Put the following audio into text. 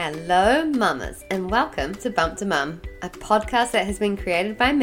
Hello, mamas, and welcome to Bump to Mum, a podcast that has been created by me